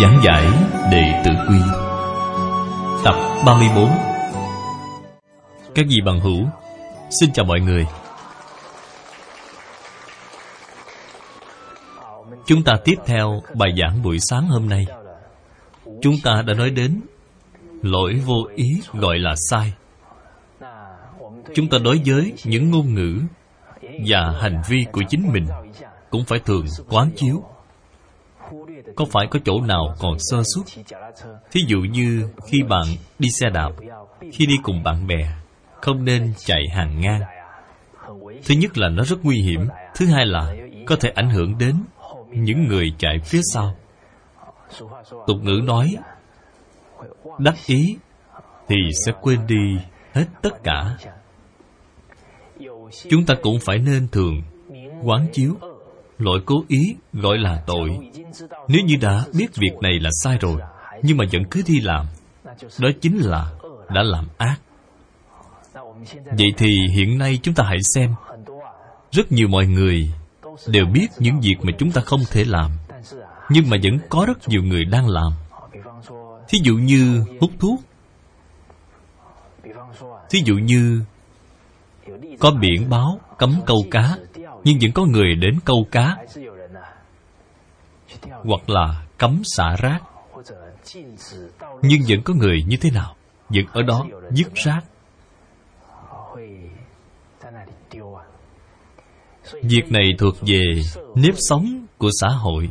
Giảng giải Đệ Tử Quy. Tập 34 Các vị bằng hữu, Xin chào mọi người. Chúng ta tiếp theo bài giảng buổi sáng hôm nay. Chúng ta đã nói đến Lỗi vô ý gọi là sai. Chúng ta đối với những ngôn ngữ Và hành vi của chính mình Cũng phải thường quán chiếu. Có phải có chỗ nào còn sơ suất? Thí dụ như khi bạn đi xe đạp, Khi đi cùng bạn bè, Không nên chạy hàng ngang. Thứ nhất là nó rất nguy hiểm, Thứ hai là có thể ảnh hưởng đến những người chạy phía sau. Tục ngữ nói, đắc ý thì sẽ quên đi hết tất cả. Chúng ta cũng phải nên thường quán chiếu lỗi cố ý gọi là tội nếu như đã biết việc này là sai rồi, nhưng mà vẫn cứ đi làm, đó chính là đã làm ác. Vậy thì hiện nay chúng ta hãy xem, rất nhiều mọi người đều biết những việc mà chúng ta không thể làm, nhưng mà vẫn có rất nhiều người đang làm. Thí dụ như hút thuốc. Thí dụ như có biển báo cấm câu cá, nhưng vẫn có người đến câu cá hoặc là cấm xả rác. Nhưng vẫn có người như thế nào vẫn ở đó dứt rác? Việc này thuộc về nếp sống của xã hội.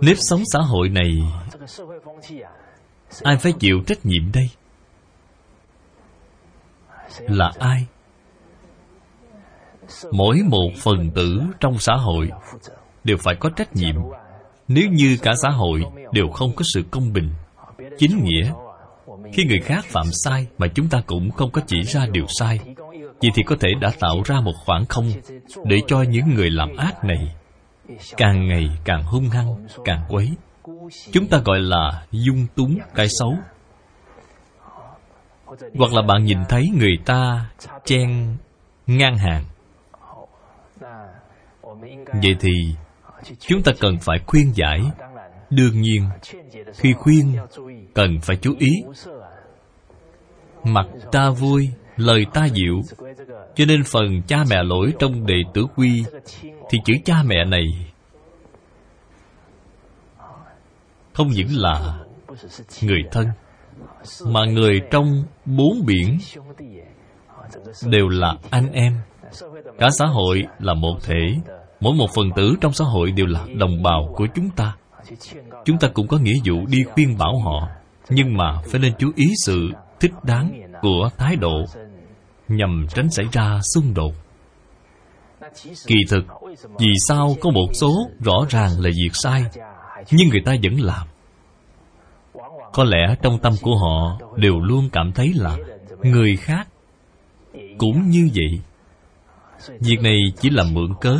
Nếp sống xã hội này, ai phải chịu trách nhiệm đây? Là ai? Mỗi một phần tử trong xã hội đều phải có trách nhiệm. Nếu như cả xã hội đều không có sự công bình, chính nghĩa, khi người khác phạm sai mà chúng ta cũng không có chỉ ra điều sai, vậy thì có thể đã tạo ra một khoảng không để cho những người làm ác này càng ngày càng hung hăng, càng quấy. Chúng ta gọi là dung túng cái xấu. Hoặc là bạn nhìn thấy người ta chen ngang hàng vậy thì, chúng ta cần phải khuyên giải. Đương nhiên, khi khuyên, cần phải chú ý. Mặt ta vui, lời ta dịu. Cho nên phần cha mẹ lỗi trong đệ tử quy thì chữ cha mẹ này không những là người thân, mà người trong bốn biển đều là anh em. Cả xã hội là một thể mỗi một phần tử trong xã hội đều là đồng bào của chúng ta. Chúng ta cũng có nghĩa vụ đi khuyên bảo họ, nhưng mà phải nên chú ý sự thích đáng của thái độ nhằm tránh xảy ra xung đột. Kỳ thực, vì sao có một số rõ ràng là việc sai, nhưng người ta vẫn làm? Có lẽ trong tâm của họ đều luôn cảm thấy là người khác cũng như vậy. Việc này chỉ là mượn cớ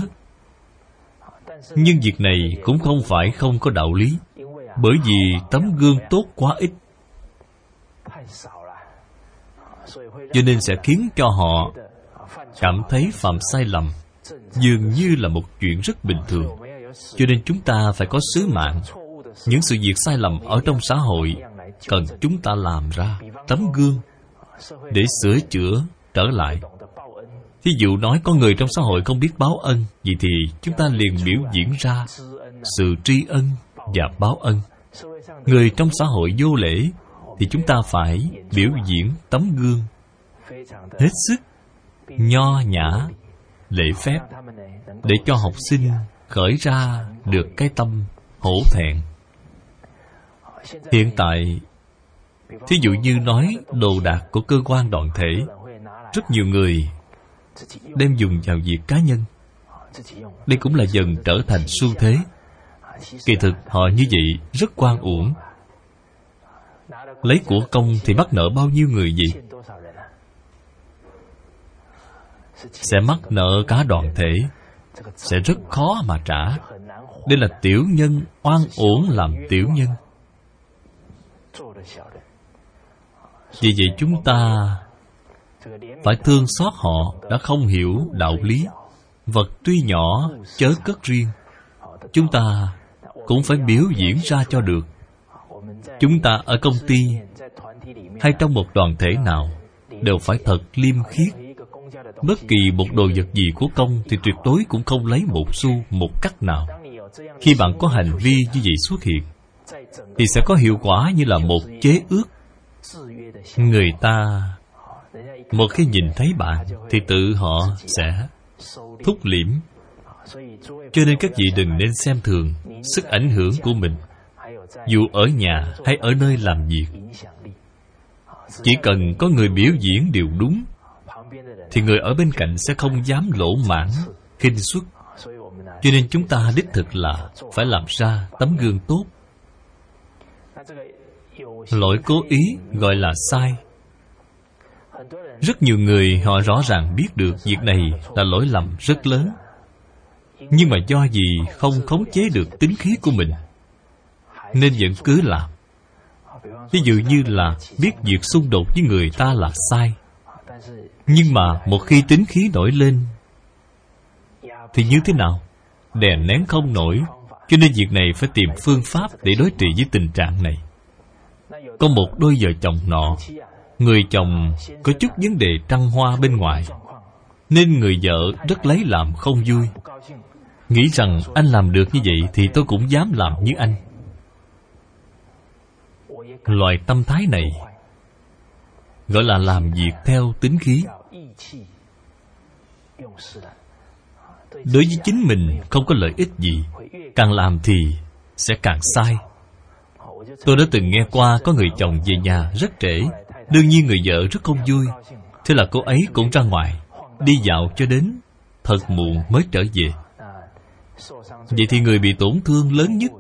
nhưng việc này cũng không phải không có đạo lý, bởi vì tấm gương tốt quá ít. Cho nên sẽ khiến cho họ cảm thấy phạm sai lầm, dường như là một chuyện rất bình thường. Cho nên chúng ta phải có sứ mạng. Những sự việc sai lầm ở trong xã hội cần chúng ta làm ra tấm gương để sửa chữa trở lại thí dụ nói có người trong xã hội không biết báo ân, vậy thì chúng ta liền biểu diễn ra sự tri ân và báo ân. Người trong xã hội vô lễ thì chúng ta phải biểu diễn tấm gương hết sức nho nhã, lễ phép để cho học sinh khởi ra được cái tâm hổ thẹn. Hiện tại, thí dụ như nói đồ đạc của cơ quan đoàn thể, rất nhiều người đem dùng vào việc cá nhân. Đây cũng là dần trở thành xu thế. Kỳ thực, họ như vậy rất quan uổng. Lấy của công thì mắc nợ bao nhiêu người gì sẽ mắc nợ cả đoàn thể. Sẽ rất khó mà trả. Đây là tiểu nhân oan uổng làm tiểu nhân. Vì vậy chúng ta phải thương xót họ đã không hiểu đạo lý. Vật tuy nhỏ, chớ cất riêng. Chúng ta cũng phải biểu diễn ra cho được. Chúng ta ở công ty hay trong một đoàn thể nào đều phải thật liêm khiết. Bất kỳ một đồ vật gì của công thì tuyệt đối cũng không lấy một xu, một cắt nào. Khi bạn có hành vi như vậy xuất hiện, thì sẽ có hiệu quả như là một chế ước. Người ta một khi nhìn thấy bạn thì tự họ sẽ thúc liễm. Cho nên các vị đừng nên xem thường sức ảnh hưởng của mình, dù ở nhà hay ở nơi làm việc. Chỉ cần có người biểu diễn điều đúng, thì người ở bên cạnh sẽ không dám lỗ mãn khinh xuất cho nên chúng ta đích thực là phải làm ra tấm gương tốt. Lỗi cố ý gọi là sai rất nhiều người họ rõ ràng biết được việc này là lỗi lầm rất lớn. Nhưng mà do gì không khống chế được tính khí của mình? Nên vẫn cứ làm. Ví dụ như là biết việc xung đột với người ta là sai. Nhưng mà một khi tính khí nổi lên, thì như thế nào? Đè nén không nổi, cho nên việc này phải tìm phương pháp để đối trị với tình trạng này. Có một đôi vợ chồng nọ người chồng có chút vấn đề trăng hoa bên ngoài, nên người vợ rất lấy làm không vui. Nghĩ rằng anh làm được như vậy thì tôi cũng dám làm như anh. Loài tâm thái này gọi là làm việc theo tính khí. Đối với chính mình không có lợi ích gì, càng làm thì sẽ càng sai. Tôi đã từng nghe qua có người chồng về nhà rất trễ đương nhiên người vợ rất không vui. Thế là cô ấy cũng ra ngoài, đi dạo cho đến thật muộn mới trở về. Vậy thì người bị tổn thương lớn nhất,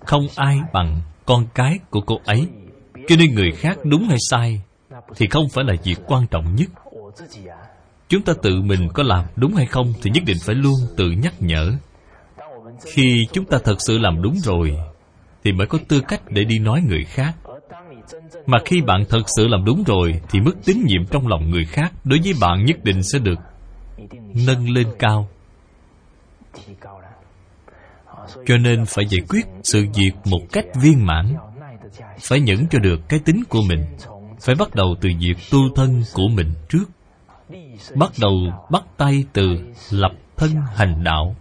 không ai bằng con cái của cô ấy. Cho nên người khác đúng hay sai thì không phải là việc quan trọng nhất. Chúng ta tự mình có làm đúng hay không thì nhất định phải luôn tự nhắc nhở. Khi chúng ta thật sự làm đúng rồi, thì mới có tư cách để đi nói người khác mà khi bạn thật sự làm đúng rồi, thì mức tín nhiệm trong lòng người khác đối với bạn nhất định sẽ được nâng lên cao. Cho nên phải giải quyết sự việc một cách viên mãn, phải nhẫn cho được cái tính của mình, phải bắt đầu từ việc tu thân của mình trước, bắt đầu bắt tay từ lập thân hành đạo.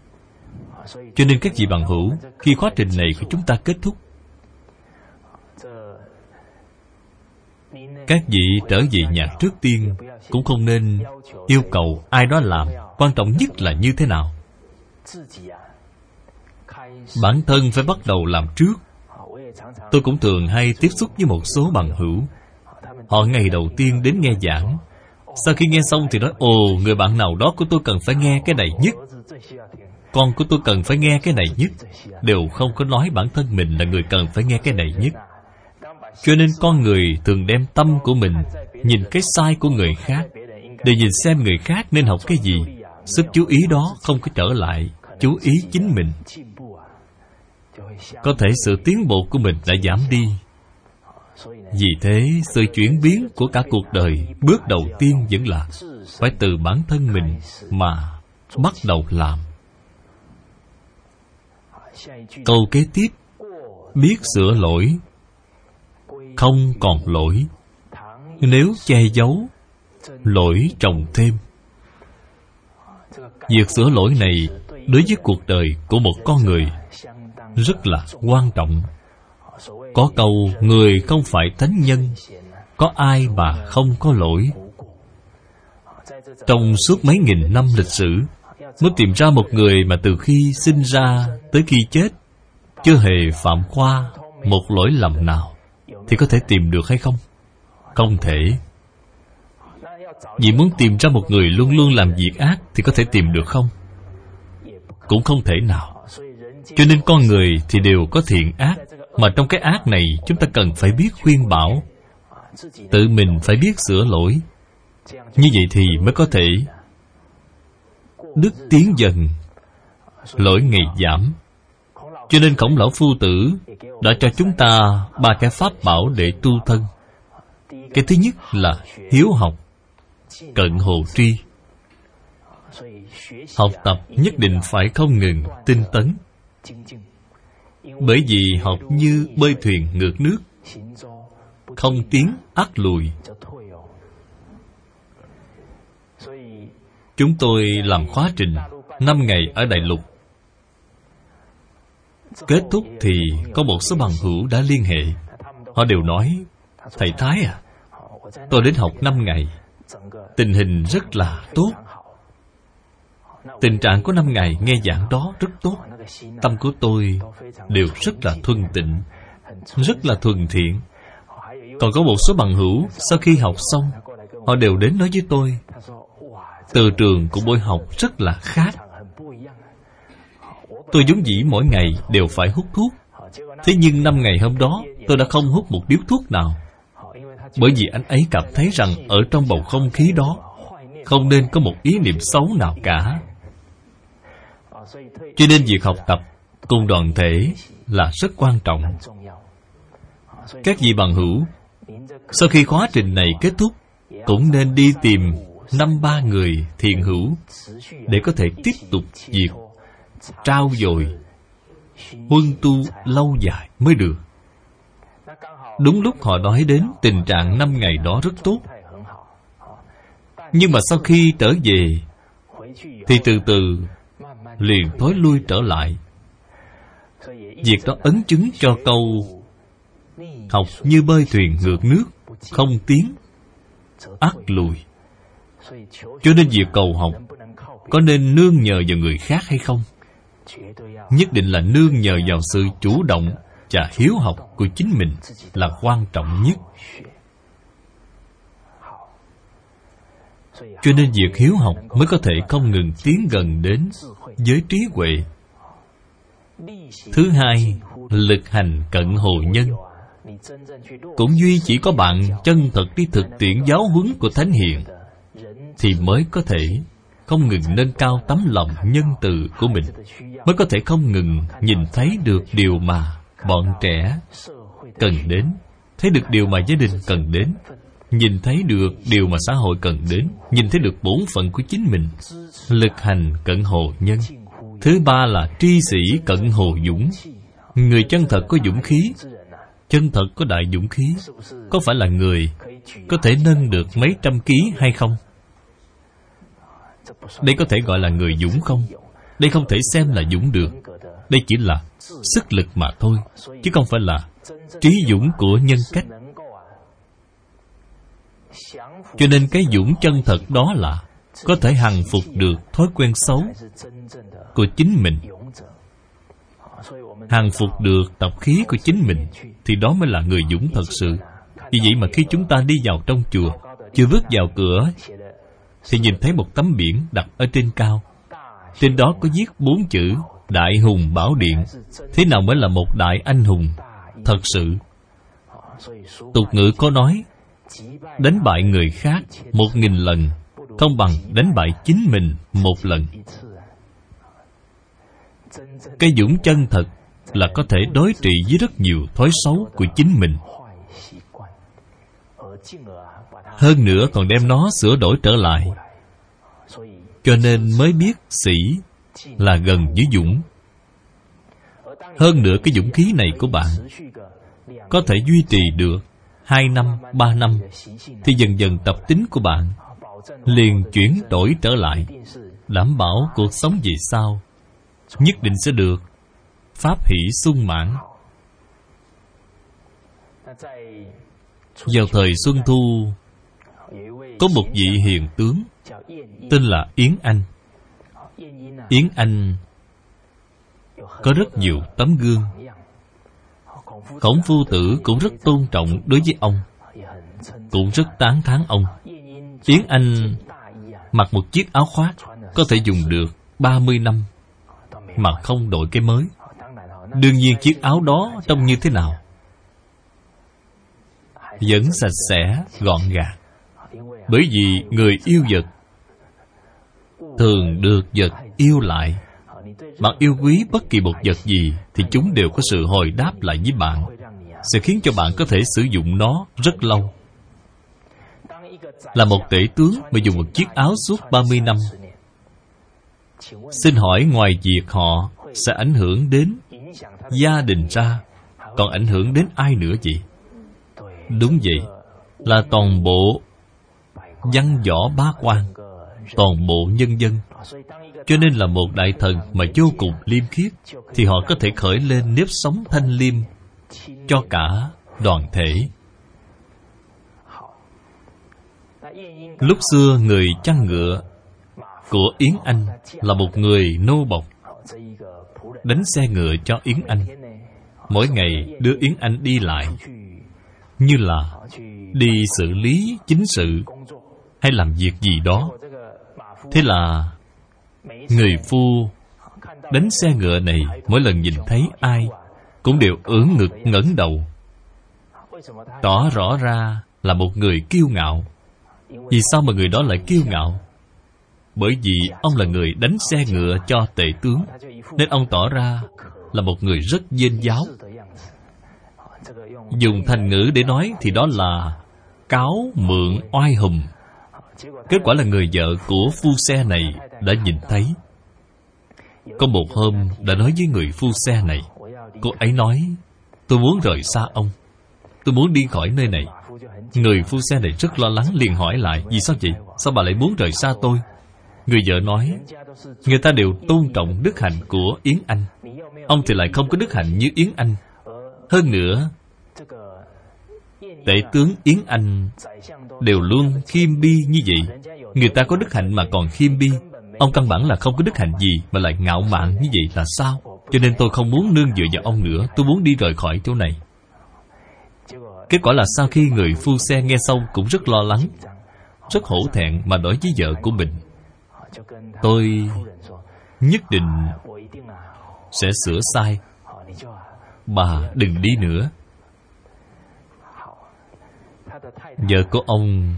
Cho nên các vị bằng hữu, khi quá trình này của chúng ta kết thúc các vị trở về nhà trước tiên cũng không nên yêu cầu ai đó làm. Quan trọng nhất là như thế nào? Bản thân phải bắt đầu làm trước. Tôi cũng thường hay tiếp xúc với một số bằng hữu. Họ ngày đầu tiên đến nghe giảng. Sau khi nghe xong thì nói, ồ, người bạn nào đó của tôi cần phải nghe cái này nhất. Con của tôi cần phải nghe cái này nhất. Đều không có nói bản thân mình là người cần phải nghe cái này nhất cho nên con người thường đem tâm của mình nhìn cái sai của người khác. Để nhìn xem người khác nên học cái gì. Sức chú ý đó không có trở lại, chú ý chính mình. Có thể sự tiến bộ của mình đã giảm đi. Vì thế, sự chuyển biến của cả cuộc đời bước đầu tiên vẫn là phải từ bản thân mình mà bắt đầu làm. Câu kế tiếp, biết sửa lỗi không còn lỗi. Nếu che giấu, lỗi trồng thêm. Việc sửa lỗi này đối với cuộc đời của một con người rất là quan trọng. Có câu, người không phải thánh nhân, có ai mà không có lỗi? Trong suốt mấy nghìn năm lịch sử mới tìm ra một người mà từ khi sinh ra tới khi chết, chưa hề phạm qua một lỗi lầm nào thì có thể tìm được hay không? Không thể. Vì muốn tìm ra một người luôn luôn làm việc ác thì có thể tìm được không? Cũng không thể nào. Cho nên con người thì đều có thiện ác, mà trong cái ác này chúng ta cần phải biết khuyên bảo. Tự mình phải biết sửa lỗi. Như vậy thì mới có thể. Đức tiến dần, lỗi ngày giảm cho nên khổng lão phu tử đã cho chúng ta ba cái pháp bảo để tu thân. Cái thứ nhất là hiếu học, cận hồ tri. Học tập nhất định phải không ngừng, tinh tấn. Bởi vì học như bơi thuyền ngược nước, không tiến ác lùi. Chúng tôi làm khóa trình năm ngày ở đại lục kết thúc thì có một số bằng hữu đã liên hệ. Họ đều nói, thầy thái à tôi đến học năm ngày. Tình hình rất là tốt. Tình trạng của năm ngày nghe giảng đó rất tốt. Tâm của tôi đều rất là thuần tịnh, rất là thuần thiện. Còn có một số bằng hữu, sau khi học xong, họ đều đến nói với tôi, từ trường của buổi học rất là khác tôi vốn dĩ mỗi ngày đều phải hút thuốc. Thế nhưng năm ngày hôm đó, tôi đã không hút một điếu thuốc nào. Bởi vì anh ấy cảm thấy rằng ở trong bầu không khí đó, không nên có một ý niệm xấu nào cả. Cho nên việc học tập cùng đoàn thể là rất quan trọng. Các vị bằng hữu, sau khi khóa trình này kết thúc, cũng nên đi tìm năm ba người thiện hữu để có thể tiếp tục việc trao dồi, huân tu lâu dài mới được. Đúng lúc họ nói đến tình trạng năm ngày đó rất tốt. Nhưng mà sau khi trở về, thì từ từ liền thối lui trở lại. Việc đó ấn chứng cho câu học như bơi thuyền ngược nước, không tiến ắt lùi. Cho nên việc cầu học có nên nương nhờ vào người khác hay không? Nhất định là nương nhờ vào sự chủ động và hiếu học của chính mình là quan trọng nhất. Cho nên việc hiếu học mới có thể không ngừng tiến gần đến với trí huệ. Thứ hai, lực hành cận hồ nhân. Cũng duy chỉ có bạn chân thật đi thực tiễn giáo huấn của thánh hiền thì mới có thể không ngừng nâng cao tấm lòng nhân từ của mình, mới có thể không ngừng nhìn thấy được điều mà bọn trẻ cần đến, thấy được điều mà gia đình cần đến, nhìn thấy được điều mà xã hội cần đến, nhìn thấy được bổn phận của chính mình. Lực hành cận hồ nhân. Thứ ba là tri sĩ cận hồ dũng. Người chân thật có dũng khí, chân thật có đại dũng khí. Có phải là người có thể nâng được mấy trăm ký hay không? Đây có thể gọi là người dũng không? Đây không thể xem là dũng được. Đây chỉ là sức lực mà thôi, chứ không phải là trí dũng của nhân cách. Cho nên cái dũng chân thật đó là có thể hằng phục được thói quen xấu của chính mình. Hằng phục được tập khí của chính mình thì đó mới là người dũng thật sự. Vì vậy mà khi chúng ta đi vào trong chùa, chưa bước vào cửa thì nhìn thấy một tấm biển đặt ở trên cao. Trên đó có viết bốn chữ đại hùng bảo điện. Thế nào mới là một đại anh hùng? Thật sự, tục ngữ có nói, đánh bại người khác một nghìn lần, không bằng đánh bại chính mình một lần. Cái dũng chân thật là có thể đối trị với rất nhiều thói xấu của chính mình hơn nữa còn đem nó sửa đổi trở lại. Cho nên mới biết sĩ là gần với dũng. Hơn nữa cái dũng khí này của bạn có thể duy trì được hai năm, ba năm, thì dần dần tập tính của bạn liền chuyển đổi trở lại, đảm bảo cuộc sống về sau nhất định sẽ được pháp hỷ sung mãn. Vào thời xuân thu có một vị hiền tướng tên là yến anh. Yến anh có rất nhiều tấm gương. Khổng phu tử cũng rất tôn trọng đối với ông cũng rất tán thán ông. Yến anh mặc một chiếc áo khoác có thể dùng được 30 năm mà không đổi cái mới. Đương nhiên chiếc áo đó trông như thế nào? Vẫn sạch sẽ, gọn gàng. Bởi vì người yêu vật Thường được vật yêu lại. Bạn yêu quý bất kỳ một vật gì Thì chúng đều có sự hồi đáp lại với bạn, Sẽ khiến cho bạn có thể sử dụng nó rất lâu. Là một tể tướng mà dùng một chiếc áo suốt 30 năm. Xin hỏi ngoài việc họ sẽ ảnh hưởng đến gia đình ra, Còn ảnh hưởng đến ai nữa vậy? Đúng vậy, Là toàn bộ văn võ bá quan, Toàn bộ nhân dân. Cho nên là một đại thần mà vô cùng liêm khiết, Thì họ có thể khởi lên nếp sống thanh liêm Cho cả đoàn thể. Lúc xưa người chăn ngựa của Yến Anh là một người nô bộc, đánh xe ngựa cho Yến Anh. Mỗi ngày đưa Yến Anh đi lại, như là đi xử lý chính sự hay làm việc gì đó. Thế là người phu đánh xe ngựa này, mỗi lần nhìn thấy ai cũng đều ưỡn ngực, ngẩng đầu. Tỏ rõ ra là một người kiêu ngạo. Vì sao mà người đó lại kiêu ngạo? Bởi vì ông là người đánh xe ngựa cho tể tướng, Nên ông tỏ ra là một người rất dên giáo. Dùng thành ngữ để nói thì đó là Cáo mượn oai hùng. Kết quả là người vợ của phu xe này đã nhìn thấy. Có một hôm đã nói với người phu xe này, Cô ấy nói, Tôi muốn rời xa ông. Tôi muốn đi khỏi nơi này. Người phu xe này rất lo lắng liền hỏi lại, Vì sao vậy? Sao bà lại muốn rời xa tôi? Người vợ nói, Người ta đều tôn trọng đức hạnh của Yến Anh. Ông thì lại không có đức hạnh như Yến Anh. Hơn nữa, Tể tướng Yến Anh Đều luôn khiêm bi như vậy. Người ta có đức hạnh mà còn khiêm bi. Ông căn bản là không có đức hạnh gì Mà lại ngạo mạn như vậy là sao? Cho nên tôi không muốn nương dựa vào ông nữa. Tôi muốn đi rời khỏi chỗ này. Kết quả là sau khi người phu xe nghe xong Cũng rất lo lắng, Rất hổ thẹn mà nói với vợ của mình, tôi nhất định sẽ sửa sai. Bà đừng đi nữa. Vợ của ông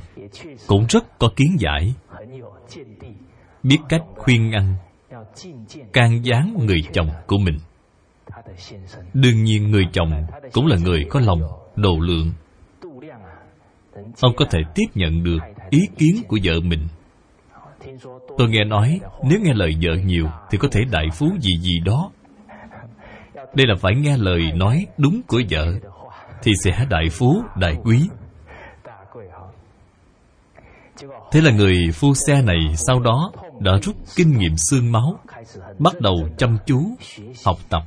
cũng rất có kiến giải. Biết cách khuyên ngăn can gián người chồng của mình. Đương nhiên người chồng cũng là người có lòng độ lượng. Ông có thể tiếp nhận được ý kiến của vợ mình. Tôi nghe nói Nếu nghe lời vợ nhiều Thì có thể đại phú gì gì đó. Đây là phải nghe lời nói đúng của vợ Thì sẽ đại phú, đại quý. Thế là người phu xe này sau đó đã rút kinh nghiệm xương máu, Bắt đầu chăm chú, học tập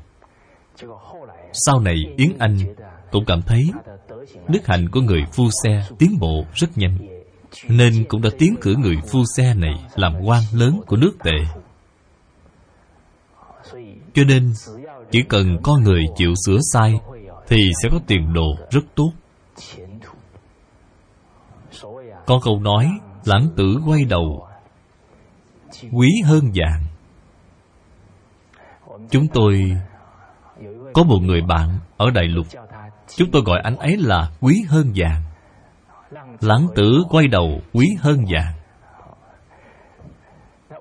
Sau này Yến Anh cũng cảm thấy Đức hạnh của người phu xe tiến bộ rất nhanh, nên cũng đã tiến cử người phu xe này làm quan lớn của nước tệ. cho nên, chỉ cần có người chịu sửa sai thì sẽ có tiền đồ rất tốt có câu nói lãng tử quay đầu. Quý hơn vàng. Chúng tôi có một người bạn ở đại lục. Chúng tôi gọi anh ấy là quý hơn vàng. Lãng tử quay đầu, quý hơn vàng.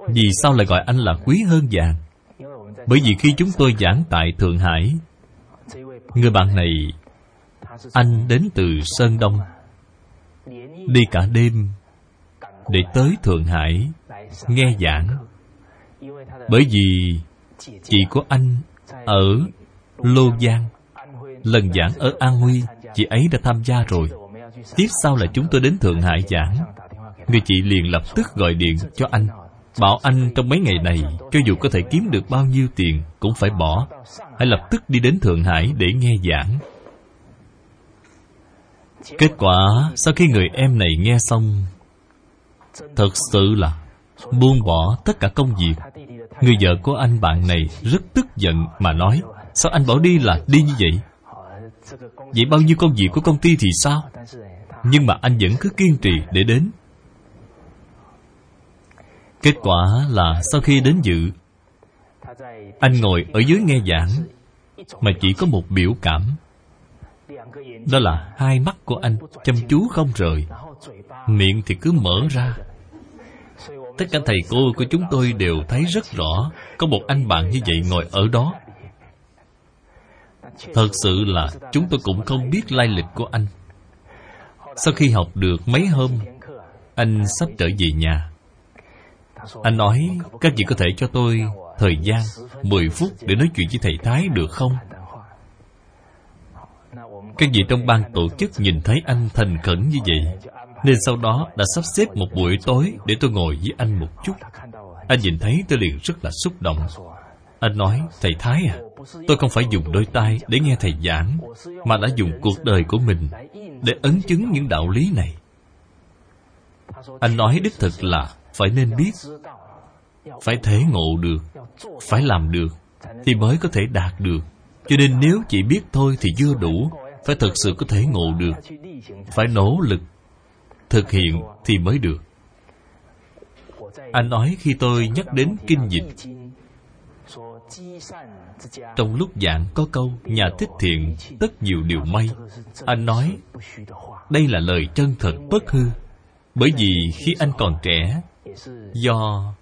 Vì sao lại gọi anh là quý hơn vàng? Bởi vì khi chúng tôi giảng tại thượng hải, người bạn này, anh đến từ sơn đông. Đi cả đêm để tới thượng hải nghe giảng. Bởi vì chị của anh ở lô giang. Lần giảng ở an huy, chị ấy đã tham gia rồi. Tiếp sau là chúng tôi đến Thượng Hải giảng. Người chị liền lập tức gọi điện cho anh, Bảo anh trong mấy ngày này, Cho dù có thể kiếm được bao nhiêu tiền Cũng phải bỏ. Hãy lập tức đi đến Thượng Hải để nghe giảng. Kết quả, Sau khi người em này nghe xong Thật sự là Buông bỏ tất cả công việc. Người vợ của anh bạn này Rất tức giận mà nói, Sao anh bảo đi là đi như vậy? Vậy bao nhiêu công việc của công ty thì sao? Nhưng mà anh vẫn cứ kiên trì để đến. Kết quả là sau khi đến dự, Anh ngồi ở dưới nghe giảng, mà chỉ có một biểu cảm. Đó là hai mắt của anh chăm chú không rời. Miệng thì cứ mở ra tất cả thầy cô của chúng tôi đều thấy rất rõ có một anh bạn như vậy ngồi ở đó. Thật sự là chúng tôi cũng không biết lai lịch của anh. Sau khi học được mấy hôm, anh sắp trở về nhà. Anh nói, các vị có thể cho tôi thời gian 10 phút để nói chuyện với thầy thái được không? Các vị trong ban tổ chức nhìn thấy anh thành khẩn như vậy. Nên sau đó đã sắp xếp một buổi tối Để tôi ngồi với anh một chút. Anh nhìn thấy tôi liền rất là xúc động. Anh nói, Thầy Thái à Tôi không phải dùng đôi tay để nghe thầy giảng, Mà đã dùng cuộc đời của mình Để ấn chứng những đạo lý này. Anh nói đích thực là Phải nên biết, Phải thể ngộ được, Phải làm được Thì mới có thể đạt được. Cho nên nếu chỉ biết thôi thì chưa đủ, phải thật sự có thể ngộ được, phải nỗ lực thực hiện thì mới được. Anh nói khi tôi nhắc đến kinh dịch. Trong lúc giảng có câu, nhà thích thiện, tất nhiều điều may. Anh nói, đây là lời chân thật bất hư, bởi vì khi anh còn trẻ, do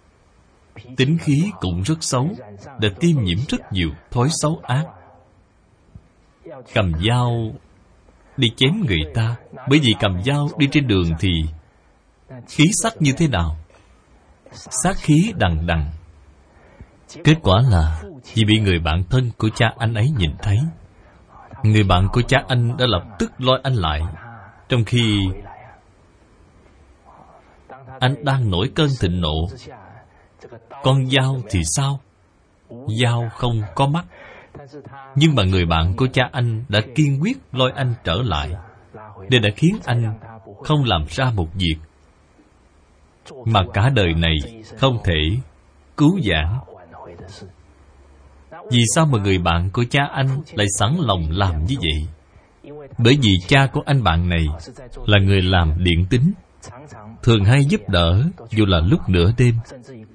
tính khí cũng rất xấu, đã tiêm nhiễm rất nhiều thói xấu ác. Cầm dao đi chém người ta, bởi vì cầm dao đi trên đường thì khí sắc như thế nào? Sát khí đằng đằng. Kết quả là, vì bị người bạn thân của cha anh ấy nhìn thấy, người bạn của cha anh đã lập tức lôi anh lại. Trong khi anh đang nổi cơn thịnh nộ, con dao thì sao? Dao không có mắt nhưng mà người bạn của cha anh đã kiên quyết lôi anh trở lại, Nên đã khiến anh không làm ra một việc Mà cả đời này không thể cứu giảng Vì sao mà người bạn của cha anh lại sẵn lòng làm như vậy? Bởi vì cha của anh bạn này là người làm điện tính, Thường hay giúp đỡ dù là lúc nửa đêm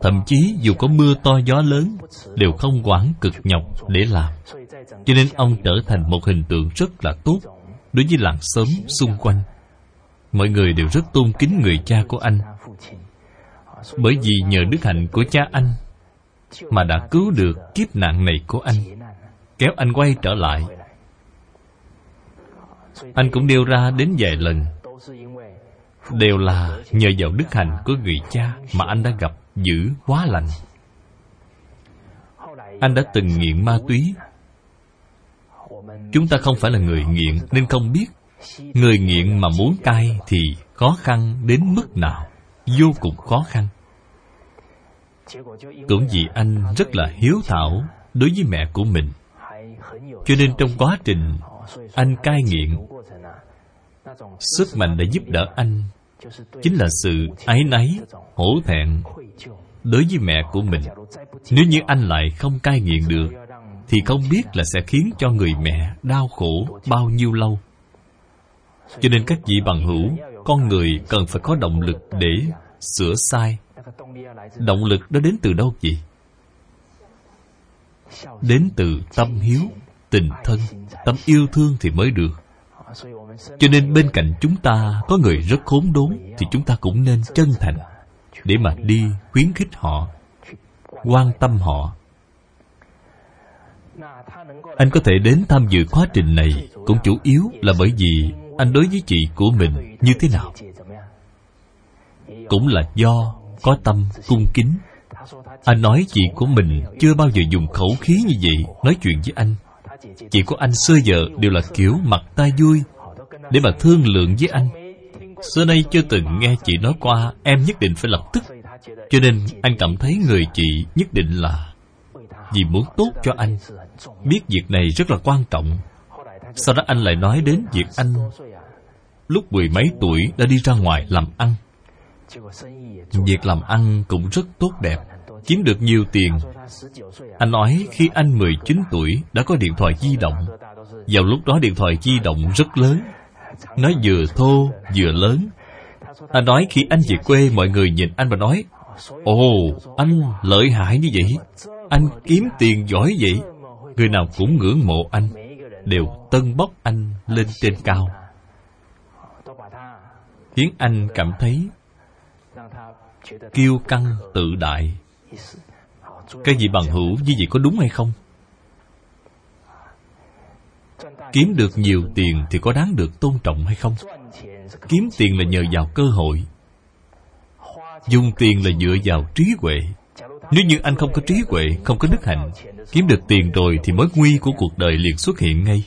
Thậm chí dù có mưa to gió lớn, Đều không quản cực nhọc để làm. Cho nên ông trở thành một hình tượng rất là tốt Đối với làng xóm xung quanh. Mọi người đều rất tôn kính người cha của anh. Bởi vì nhờ đức hạnh của cha anh Mà đã cứu được kiếp nạn này của anh, Kéo anh quay trở lại. Anh cũng nêu ra đến vài lần, Đều là nhờ vào đức hạnh của người cha Mà anh đã gặp giữ quá lạnh. anh đã từng nghiện ma túy. Chúng ta không phải là người nghiện nên không biết. Người nghiện mà muốn cai thì khó khăn đến mức nào? Vô cùng khó khăn. Cũng vì anh rất là hiếu thảo đối với mẹ của mình. Cho nên trong quá trình anh cai nghiện, sức mạnh đã giúp đỡ anh chính là sự ái náy, hổ thẹn đối với mẹ của mình. Nếu như anh lại không cai nghiện được, thì không biết là sẽ khiến cho người mẹ đau khổ bao nhiêu lâu. Cho nên các vị bằng hữu, con người cần phải có động lực để sửa sai. Động lực đó đến từ đâu vậy? Đến từ tâm hiếu, tình thân, tâm yêu thương thì mới được cho nên bên cạnh chúng ta có người rất khốn đốn thì chúng ta cũng nên chân thành để mà đi khuyến khích họ, quan tâm họ. Anh có thể đến tham dự quá trình này cũng chủ yếu là bởi vì anh đối với chị của mình như thế nào. Cũng là do có tâm cung kính. Anh nói chị của mình chưa bao giờ dùng khẩu khí như vậy nói chuyện với anh. Chị của anh xưa giờ đều là kiểu mặt ta vui để mà thương lượng với anh. Xưa nay chưa từng nghe chị nói qua, em nhất định phải lập tức. Cho nên anh cảm thấy người chị nhất định là vì muốn tốt cho anh. Biết việc này rất là quan trọng. Sau đó anh lại nói đến việc anh lúc mười mấy tuổi đã đi ra ngoài làm ăn. Việc làm ăn cũng rất tốt đẹp, kiếm được nhiều tiền. Anh nói khi anh 19 tuổi đã có điện thoại di động. Vào lúc đó điện thoại di động rất lớn nó vừa thô, vừa lớn. Anh nói khi anh về quê, mọi người nhìn anh và nói, ồ, anh lợi hại như vậy. Anh kiếm tiền giỏi vậy. Người nào cũng ngưỡng mộ anh, đều tân bốc anh lên trên cao. Khiến anh cảm thấy kiêu căng tự đại. Cái gì bằng hữu, như vậy có đúng hay không? Kiếm được nhiều tiền thì có đáng được tôn trọng hay không? Kiếm tiền là nhờ vào cơ hội. Dùng tiền là dựa vào trí huệ. Nếu như anh không có trí huệ, không có đức hạnh, kiếm được tiền rồi thì mối nguy của cuộc đời liền xuất hiện ngay.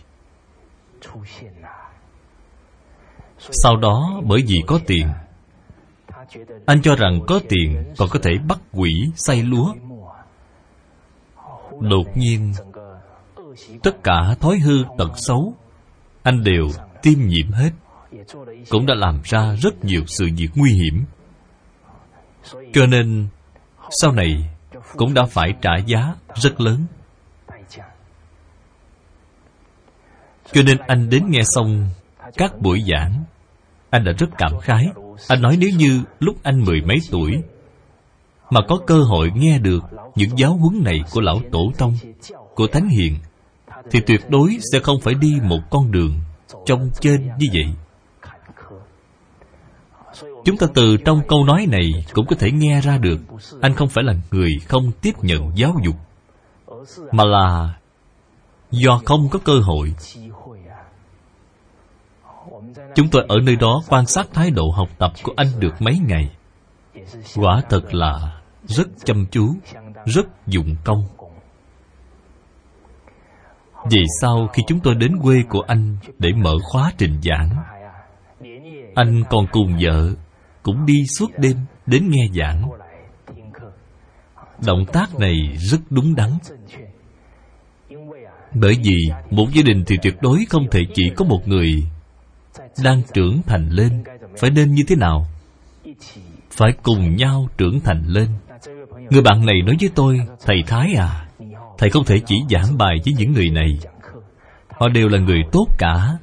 Sau đó, bởi vì có tiền, anh cho rằng có tiền còn có thể bắt quỷ, say lúa. Đột nhiên tất cả thói hư tật xấu, anh đều tiêm nhiễm hết. Cũng đã làm ra rất nhiều sự việc nguy hiểm. Cho nên, sau này cũng đã phải trả giá rất lớn. Cho nên anh đến nghe xong các buổi giảng, anh đã rất cảm khái. Anh nói nếu như lúc anh mười mấy tuổi mà có cơ hội nghe được những giáo huấn này của lão tổ tông, của thánh hiền thì tuyệt đối sẽ không phải đi một con đường trong trên như vậy. Chúng ta từ trong câu nói này cũng có thể nghe ra được, anh không phải là người không tiếp nhận giáo dục, mà là do không có cơ hội. Chúng tôi ở nơi đó quan sát thái độ học tập của anh được mấy ngày. Quả thật là rất chăm chú, rất dụng công vì sau khi chúng tôi đến quê của anh để mở khóa trình giảng? Anh còn cùng vợ, cũng đi suốt đêm đến nghe giảng. Động tác này rất đúng đắn. Bởi vì một gia đình thì tuyệt đối không thể chỉ có một người đang trưởng thành lên. Phải nên như thế nào? Phải cùng nhau trưởng thành lên. Người bạn này nói với tôi, thầy thái à thầy không thể chỉ giảng bài với những người này. Họ đều là người tốt cả.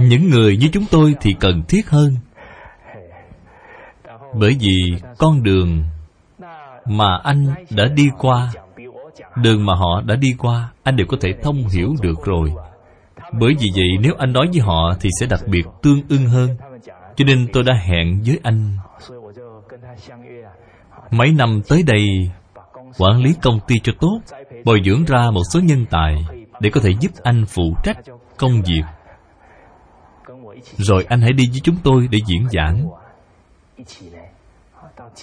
Những người như chúng tôi thì cần thiết hơn. Bởi vì con đường mà anh đã đi qua, đường mà họ đã đi qua, anh đều có thể thông hiểu được rồi. Bởi vì vậy, nếu anh nói với họ thì sẽ đặc biệt tương ưng hơn. Cho nên tôi đã hẹn với anh. Mấy năm tới đây quản lý công ty cho tốt, bồi dưỡng ra một số nhân tài để có thể giúp anh phụ trách công việc. Rồi anh hãy đi với chúng tôi để diễn giảng.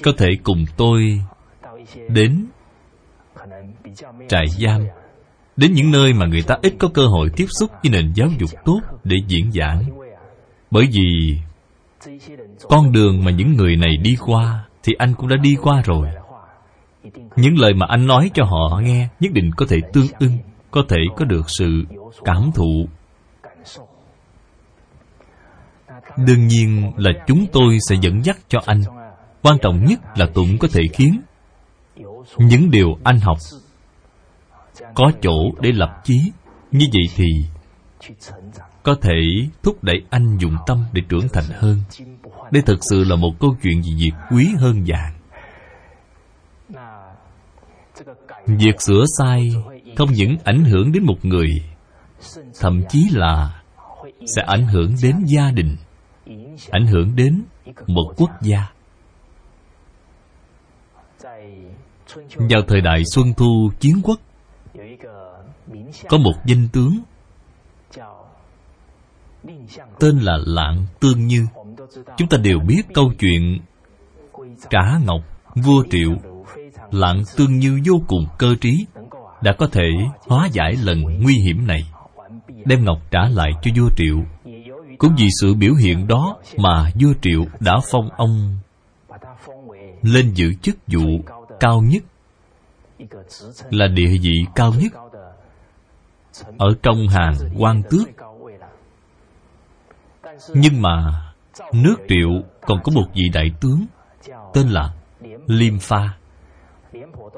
Có thể cùng tôi đến trại giam, đến những nơi mà người ta ít có cơ hội tiếp xúc với nền giáo dục tốt để diễn giảng. Bởi vì con đường mà những người này đi qua thì anh cũng đã đi qua rồi những lời mà anh nói cho họ nghe nhất định có thể tương ưng, có thể có được sự cảm thụ. Đương nhiên là chúng tôi sẽ dẫn dắt cho anh. Quan trọng nhất là tụng có thể khiến những điều anh học có chỗ để lập chí. Như vậy thì có thể thúc đẩy anh dùng tâm để trưởng thành hơn. Đây thực sự là một câu chuyện gì việc quý hơn vàng. Việc sửa sai không những ảnh hưởng đến một người, thậm chí là sẽ ảnh hưởng đến gia đình, ảnh hưởng đến một quốc gia. Vào thời đại xuân thu chiến quốc, có một danh tướng tên là lạng tương như. Chúng ta đều biết câu chuyện trả ngọc, vua triệu lặng tương như vô cùng cơ trí, đã có thể hóa giải lần nguy hiểm này. Đem ngọc trả lại cho vua triệu. Cũng vì sự biểu hiện đó mà vua triệu đã phong ông lên giữ chức vụ cao nhất, là địa vị cao nhất ở trong hàng quan tước. Nhưng mà nước triệu còn có một vị đại tướng tên là liêm pha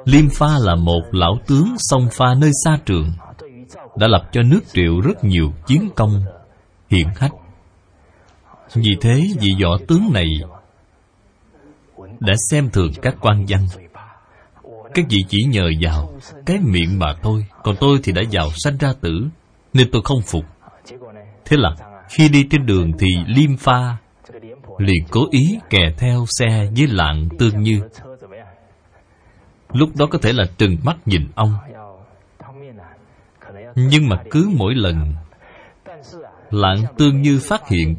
liêm pha là một lão tướng song pha nơi xa trường, đã lập cho nước triệu rất nhiều chiến công, hiển hách. Vì thế, vị võ tướng này đã xem thường các quan văn. Các vị chỉ nhờ vào Cái miệng mà thôi, Còn tôi thì đã vào sanh ra tử, Nên tôi không phục. Thế là, khi đi trên đường thì Liêm Pha liền cố ý kè theo xe với lạng tương như lúc đó có thể là trừng mắt nhìn ông. Nhưng mà cứ mỗi lần lạng tương như phát hiện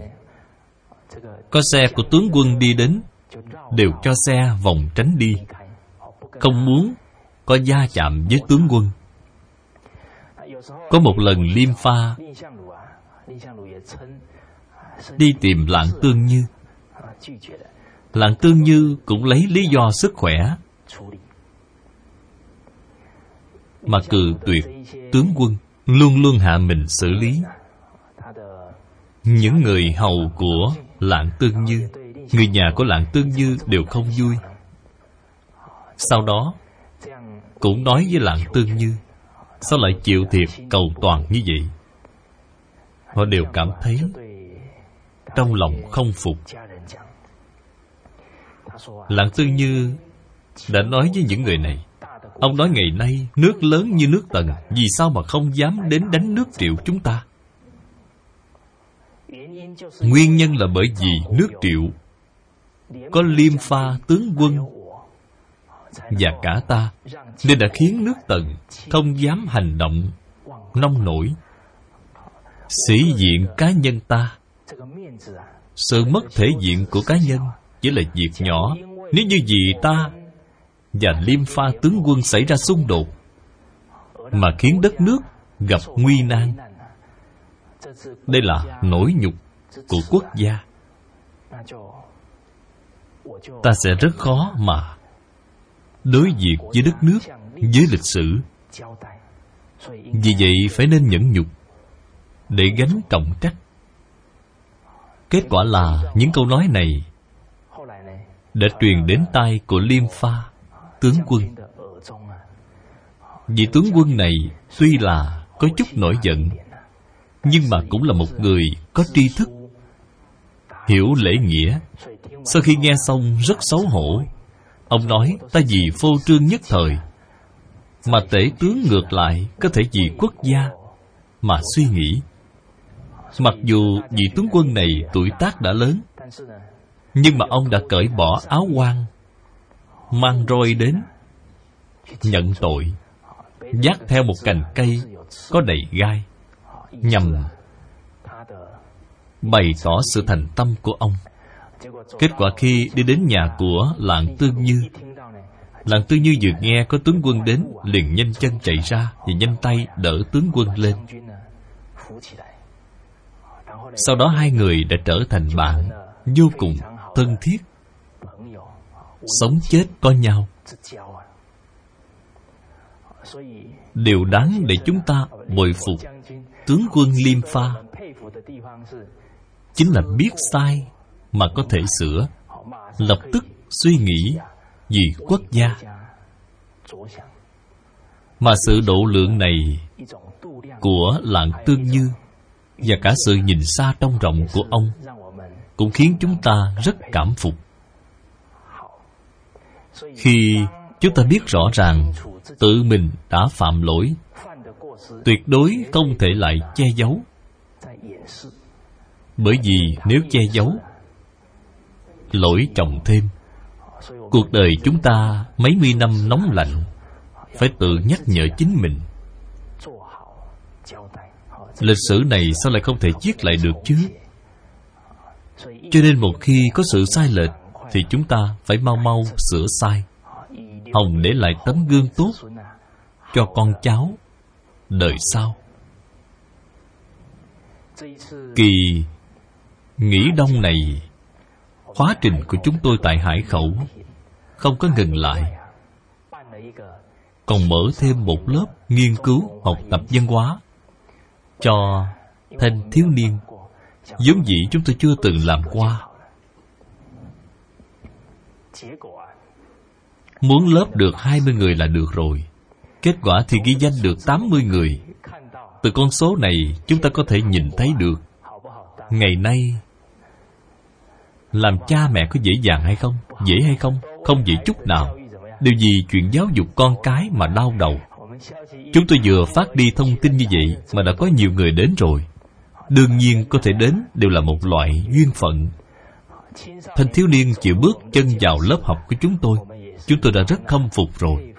có xe của tướng quân đi đến, đều cho xe vòng tránh đi, không muốn có gia chạm với tướng quân. Có một lần liêm pha đi tìm lạng tương như. Lạng tương như cũng lấy lý do sức khỏe. Mà cự tuyệt, tướng quân luôn luôn hạ mình xử lý. Những người hầu của lạng tương như, người nhà của lạng tương như đều không vui. Sau đó, cũng nói với lạng tương như, sao lại chịu thiệt cầu toàn như vậy? Họ đều cảm thấy trong lòng không phục. Lạng tương như đã nói với những người này ông nói ngày nay nước lớn như nước tần, vì sao mà không dám đến đánh nước triệu chúng ta? Nguyên nhân là bởi vì nước triệu có liêm pha tướng quân và cả ta, nên đã khiến nước tần không dám hành động, nông nổi. Sĩ diện cá nhân ta, sự mất thể diện của cá nhân chỉ là việc nhỏ. Nếu như vì ta và liêm pha tướng quân xảy ra xung đột mà khiến đất nước gặp nguy nan. Đây là nỗi nhục của quốc gia. Ta sẽ rất khó mà đối diện với đất nước với lịch sử. Vì vậy phải nên nhẫn nhục để gánh trọng trách. Kết quả là những câu nói này đã truyền đến tai của liêm pha tướng quân. Vị tướng quân này tuy là có chút nổi giận, nhưng mà cũng là một người có tri thức, hiểu lễ nghĩa. Sau khi nghe xong rất xấu hổ, ông nói, ta vì phô trương nhất thời, mà tể tướng ngược lại có thể vì quốc gia mà suy nghĩ. Mặc dù vị tướng quân này tuổi tác đã lớn, nhưng mà ông đã cởi bỏ áo quan mang roi đến. Nhận tội, dắt theo một cành cây có đầy gai, nhằm bày tỏ sự thành tâm của ông. Kết quả khi đi đến nhà của lạng tương như, lạng tương như vừa nghe có tướng quân đến, liền nhanh chân chạy ra và nhanh tay đỡ tướng quân lên. Sau đó hai người đã trở thành bạn vô cùng thân thiết sống chết có nhau. Điều đáng để chúng ta bồi phục tướng quân liêm pha chính là biết sai mà có thể sửa, lập tức suy nghĩ vì quốc gia. Mà sự độ lượng này của lạng tương như và cả sự nhìn xa trông rộng của ông cũng khiến chúng ta rất cảm phục khi chúng ta biết rõ ràng tự mình đã phạm lỗi, tuyệt đối không thể lại che giấu. Bởi vì nếu che giấu, lỗi chồng thêm. Cuộc đời chúng ta mấy mươi năm nóng lạnh, phải tự nhắc nhở chính mình. Lịch sử này sao lại không thể viết lại được chứ? Cho nên một khi có sự sai lệch thì chúng ta phải mau mau sửa sai. Hồng để lại tấm gương tốt cho con cháu đời sau. Kỳ nghỉ đông này khóa trình của chúng tôi tại hải khẩu không có ngừng lại. Còn mở thêm một lớp nghiên cứu học tập văn hóa cho thanh thiếu niên, giống dĩ chúng tôi chưa từng làm qua. Muốn lớp được 20 người là được rồi. Kết quả thì ghi danh được 80 người. Từ con số này, chúng ta có thể nhìn thấy được, Ngày nay, Làm cha mẹ có dễ dàng hay không? Dễ hay không? Không dễ chút nào. Điều gì chuyện giáo dục con cái mà đau đầu? Chúng tôi vừa phát đi thông tin như vậy mà đã có nhiều người đến rồi. Đương nhiên có thể đến đều là một loại duyên phận thanh thiếu niên chịu bước chân vào lớp học của chúng tôi. Chúng tôi đã rất khâm phục rồi.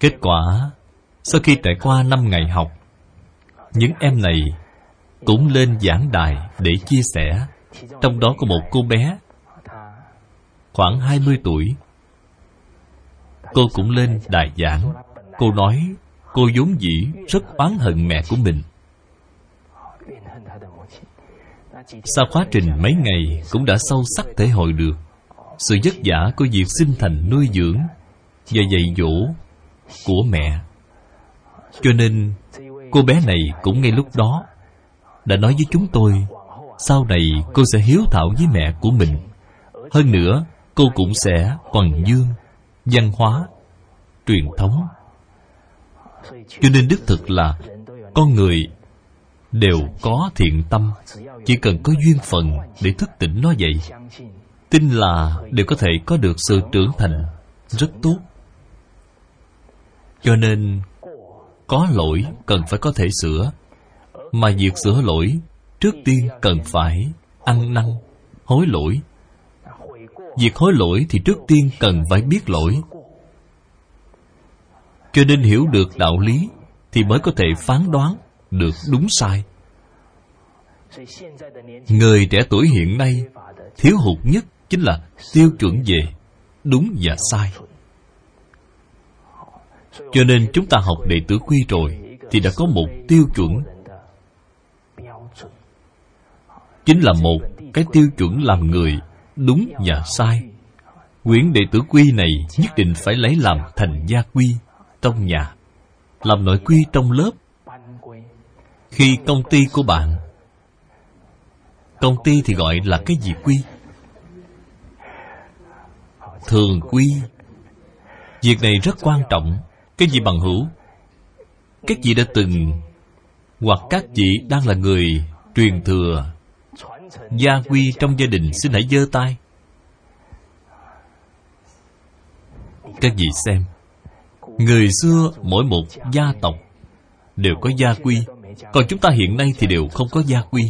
Kết quả, sau khi trải qua năm ngày học, những em này cũng lên giảng đài để chia sẻ. Trong đó có một cô bé, khoảng 20 tuổi. Cô cũng lên đài giảng. Cô nói, cô vốn dĩ rất oán hận mẹ của mình. Sau quá trình mấy ngày cũng đã sâu sắc thể hội được. Sự vất vả của việc sinh thành nuôi dưỡng và dạy dỗ của mẹ. Cho nên, cô bé này cũng ngay lúc đó đã nói với chúng tôi, sau này cô sẽ hiếu thảo với mẹ của mình. Hơn nữa, cô cũng sẽ còn dương, văn hóa, truyền thống. Cho nên đích thực là con người đều có thiện tâm chỉ cần có duyên phận để thức tỉnh nó vậy, tin là đều có thể có được sự trưởng thành rất tốt. Cho nên, có lỗi cần phải có thể sửa, mà việc sửa lỗi trước tiên cần phải ăn năn, hối lỗi. Việc hối lỗi thì trước tiên cần phải biết lỗi. Cho nên hiểu được đạo lý thì mới có thể phán đoán được đúng sai người trẻ tuổi hiện nay thiếu hụt nhất chính là tiêu chuẩn về đúng và sai. Cho nên chúng ta học đệ tử quy rồi thì đã có một tiêu chuẩn. Chính là một cái tiêu chuẩn làm người đúng và sai. Quyển đệ tử quy này nhất định phải lấy làm thành gia quy trong nhà, làm nội quy trong lớp. Khi công ty của bạn công ty thì gọi là cái gì quy? Thường quy. Việc này rất quan trọng. Cái gì bằng hữu? Các vị đã từng hoặc các vị đang là người truyền thừa gia quy trong gia đình, xin hãy giơ tay. Các vị xem, người xưa mỗi một gia tộc đều có gia quy, còn chúng ta hiện nay thì đều không có gia quy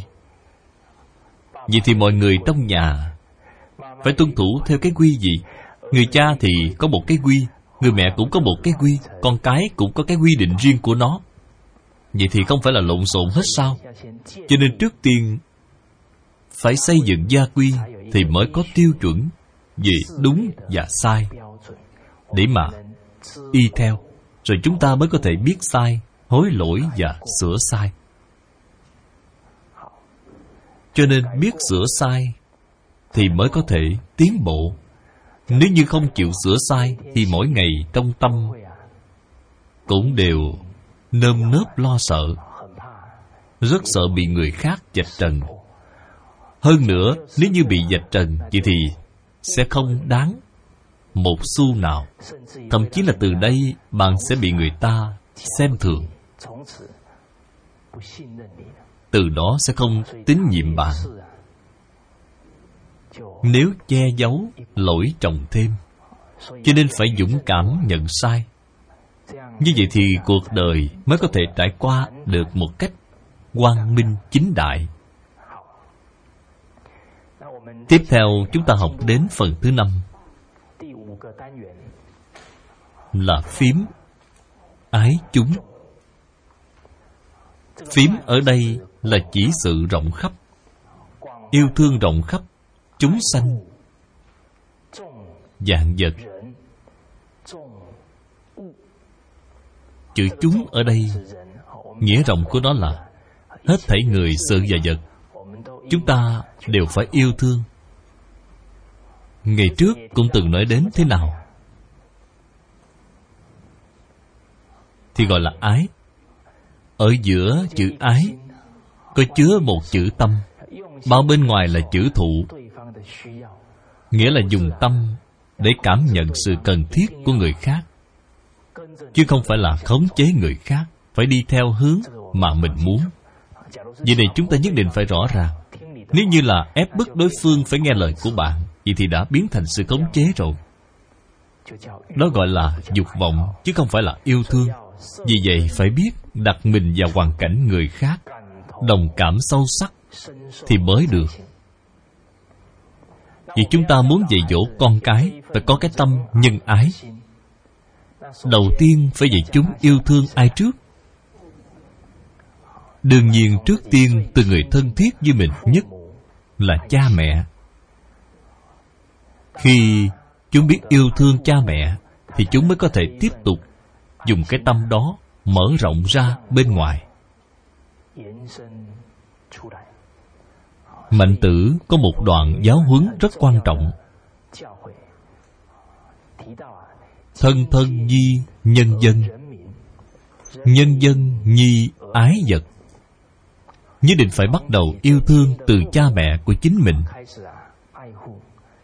vậy thì mọi người trong nhà phải tuân thủ theo cái quy gì? Người cha thì có một cái quy, người mẹ cũng có một cái quy, con cái cũng có cái quy định riêng của nó. Vậy thì không phải là lộn xộn hết sao? Cho nên trước tiên phải xây dựng gia quy thì mới có tiêu chuẩn về đúng và sai. Để mà y theo, rồi chúng ta mới có thể biết sai, hối lỗi và sửa sai cho nên biết sửa sai thì mới có thể tiến bộ. Nếu như không chịu sửa sai thì mỗi ngày trong tâm cũng đều nơm nớp lo sợ, rất sợ bị người khác dạch trần. Hơn nữa, nếu như bị dạch trần vậy thì sẽ không đáng một xu nào. Thậm chí là từ đây bạn sẽ bị người ta xem thường từ đó sẽ không tín nhiệm bạn nếu che giấu lỗi trồng thêm, cho nên phải dũng cảm nhận sai. Như vậy thì cuộc đời mới có thể trải qua được một cách quang minh chính đại. Tiếp theo chúng ta học đến phần thứ năm, là phím ái chúng. Phím ở đây là chỉ sự rộng khắp. Yêu thương rộng khắp, chúng sanh. Dạng vật. Chữ chúng ở đây, nghĩa rộng của nó là hết thảy người, sự và vật, chúng ta đều phải yêu thương. Ngày trước cũng từng nói đến thế nào? Thì gọi là ái. Ở giữa chữ ái có chứa một chữ tâm. Bao bên ngoài là chữ thụ, nghĩa là dùng tâm để cảm nhận sự cần thiết của người khác. Chứ không phải là khống chế người khác, phải đi theo hướng mà mình muốn. Vì này chúng ta nhất định phải rõ ràng, nếu như là ép bức đối phương phải nghe lời của bạn, vậy thì đã biến thành sự khống chế rồi. Đó gọi là dục vọng, chứ không phải là yêu thương. Vì vậy phải biết đặt mình vào hoàn cảnh người khác đồng cảm sâu sắc thì mới được. Vì chúng ta muốn dạy dỗ con cái phải có cái tâm nhân ái. Đầu tiên phải dạy chúng yêu thương ai trước? Đương nhiên trước tiên từ người thân thiết với mình nhất là cha mẹ. Khi chúng biết yêu thương cha mẹ thì chúng mới có thể tiếp tục dùng cái tâm đó mở rộng ra bên ngoài mạnh tử có một đoạn giáo huấn rất quan trọng. Thân thân nhi, nhân dân. Nhân dân nhi ái vật. Nhất định phải bắt đầu yêu thương từ cha mẹ của chính mình.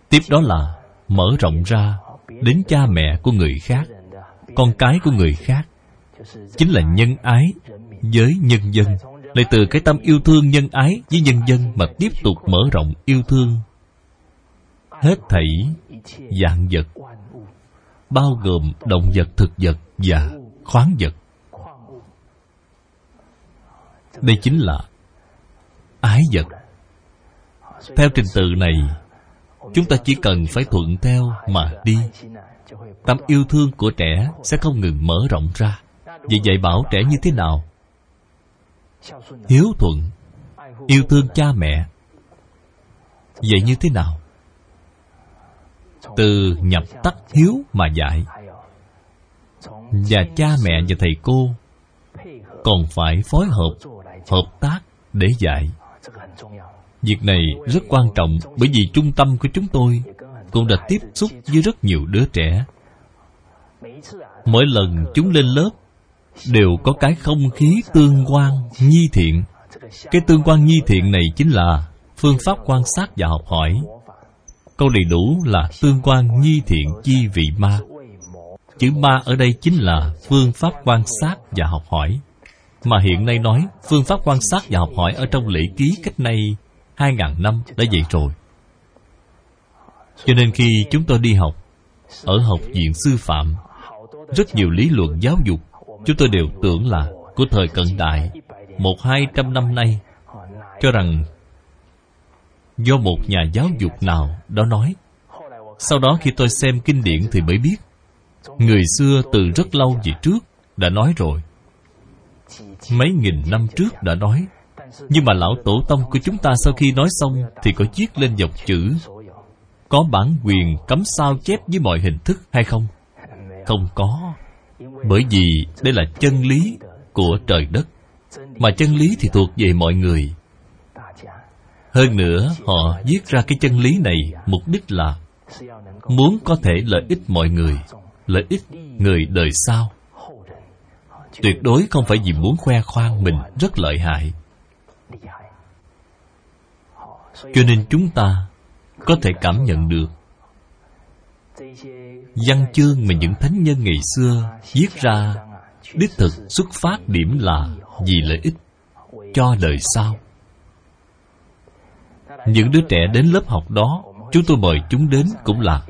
Tiếp đó là mở rộng ra đến cha mẹ của người khác, con cái của người khác. Chính là nhân ái với nhân dân lại từ cái tâm yêu thương nhân ái với nhân dân mà tiếp tục mở rộng yêu thương. Hết thảy dạng vật, bao gồm động vật, thực vật và khoáng vật. Đây chính là ái vật. Theo trình tự này, chúng ta chỉ cần phải thuận theo mà đi. Tâm yêu thương của trẻ sẽ không ngừng mở rộng ra. Vậy dạy bảo trẻ như thế nào? Hiếu thuận, yêu thương cha mẹ. Vậy như thế nào? Từ nhập tắc hiếu mà dạy, và cha mẹ và thầy cô còn phải phối hợp hợp tác để dạy. Việc này rất quan trọng, bởi vì trung tâm của chúng tôi cũng đã tiếp xúc với rất nhiều đứa trẻ. Mỗi lần chúng lên lớp đều có cái không khí tương quan nhi thiện. Cái tương quan nhi thiện này chính là phương pháp quan sát và học hỏi. Câu đầy đủ là tương quan nhi thiện chi vị ma. Chữ ma ở đây chính là phương pháp quan sát và học hỏi. Mà hiện nay nói, phương pháp quan sát và học hỏi ở trong lễ ký cách nay hai ngàn năm đã vậy rồi. Cho nên khi chúng tôi đi học, ở học viện sư phạm, rất nhiều lý luận giáo dục chúng tôi đều tưởng là của thời cận đại, một hai trăm năm nay, cho rằng do một nhà giáo dục nào đó nói. Sau đó khi tôi xem kinh điển thì mới biết, người xưa từ rất lâu về trước đã nói rồi. Mấy nghìn năm trước đã nói. Nhưng mà lão tổ tông của chúng ta sau khi nói xong thì có viết lên dòng chữ, có bản quyền cấm sao chép với mọi hình thức hay không? Không có bởi vì đây là chân lý của trời đất. Mà chân lý thì thuộc về mọi người. Hơn nữa, họ viết ra cái chân lý này mục đích là muốn có thể lợi ích mọi người, lợi ích người đời sau. Tuyệt đối không phải vì muốn khoe khoang mình rất lợi hại. Cho nên chúng ta có thể cảm nhận được văn chương mà những thánh nhân ngày xưa viết ra, đích thực xuất phát điểm là vì lợi ích cho đời sau. Những đứa trẻ đến lớp học đó, chúng tôi mời chúng đến cũng là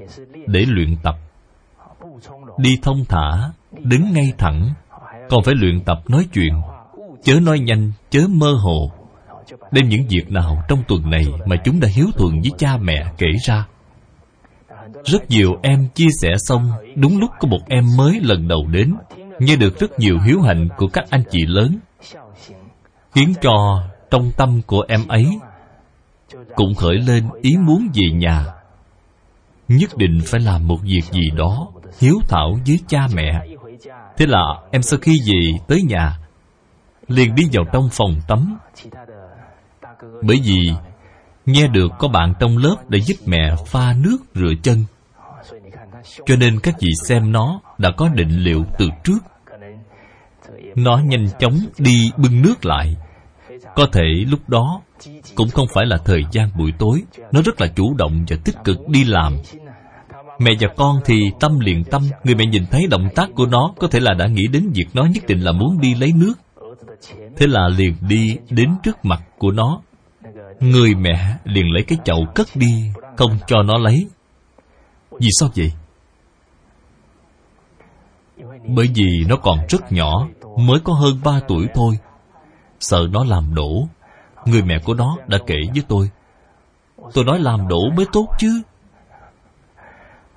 để luyện tập. Đi thông thả, đứng ngay thẳng, còn phải luyện tập nói chuyện, chớ nói nhanh, chớ mơ hồ. Đem những việc nào trong tuần này mà chúng đã hiếu thuận với cha mẹ kể ra rất nhiều em chia sẻ xong, đúng lúc có một em mới lần đầu đến, nghe được rất nhiều hiếu hạnh của các anh chị lớn. Khiến cho trong tâm của em ấy cũng khởi lên ý muốn về nhà. Nhất định phải làm một việc gì đó hiếu thảo với cha mẹ. Thế là em sau khi về tới nhà, liền đi vào trong phòng tắm. Bởi vì nghe được có bạn trong lớp đã giúp mẹ pha nước rửa chân. Cho nên các vị xem nó đã có định liệu từ trước. Nó nhanh chóng đi bưng nước lại. Có thể lúc đó cũng không phải là thời gian buổi tối. Nó rất là chủ động và tích cực đi làm. Mẹ và con thì tâm liền tâm. Người mẹ nhìn thấy động tác của nó có thể là đã nghĩ đến việc nó nhất định là muốn đi lấy nước. Thế là liền đi đến trước mặt của nó người mẹ liền lấy cái chậu cất đi, không cho nó lấy. Vì sao vậy? Bởi vì nó còn rất nhỏ, Mới có hơn ba tuổi thôi. Sợ nó làm đổ. Người mẹ của nó đã kể với tôi. Tôi nói làm đổ mới tốt chứ.